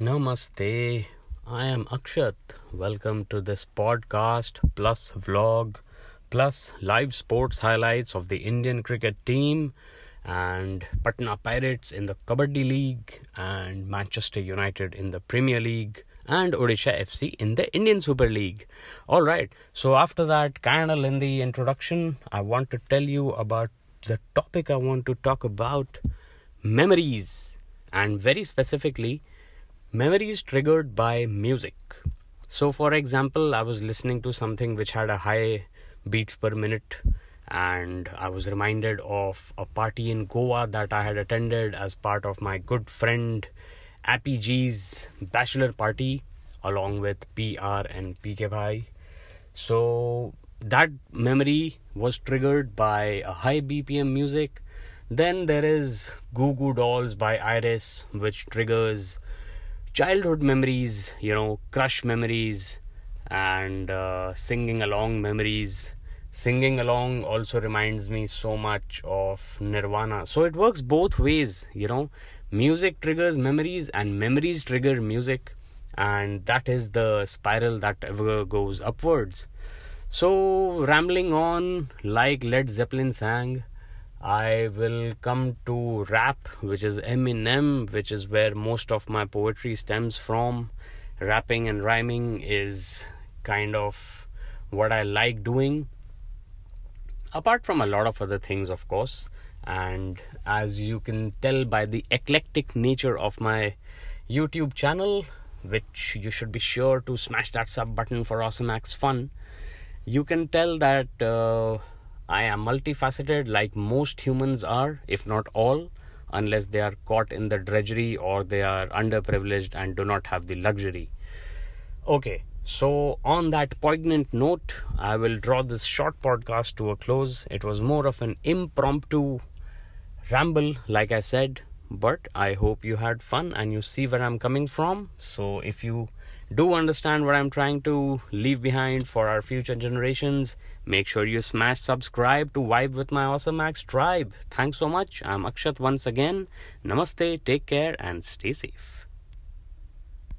Namaste. I am Akshat. Welcome to this podcast plus vlog plus live sports highlights of the Indian cricket team and Patna Pirates in the Kabaddi League and Manchester United in the Premier League and Odisha FC in the Indian Super League. All right. So after that kind of in the introduction, I want to tell you about the topic I want to talk about memories and very specifically memories triggered by music. So, for example, I was listening to something which had a high beats per minute, and I was reminded of a party in Goa that I had attended as part of my good friend Appy G's bachelor party along with PR and PK Bhai. So, that memory was triggered by a high BPM music. Then there is Goo Goo Dolls by Iris, which triggers childhood memories, you know, crush memories, and uh, singing along memories. Singing along also reminds me so much of Nirvana. So it works both ways, you know. Music triggers memories, and memories trigger music, and that is the spiral that ever goes upwards. So, rambling on like Led Zeppelin sang, I will come to rap, which is Eminem, which is where most of my poetry stems from. Rapping and rhyming is kind of what I like doing, apart from a lot of other things, of course. And as you can tell by the eclectic nature of my YouTube channel, which you should be sure to smash that sub button for Awesomax Fun, you can tell that. Uh, I am multifaceted like most humans are, if not all, unless they are caught in the drudgery or they are underprivileged and do not have the luxury. Okay, so on that poignant note, I will draw this short podcast to a close. It was more of an impromptu ramble, like I said, but I hope you had fun and you see where I'm coming from. So if you do understand what I'm trying to leave behind for our future generations, make sure you smash subscribe to Vibe with my Awesomax tribe. Thanks so much. I'm Akshat once again. Namaste, take care, and stay safe.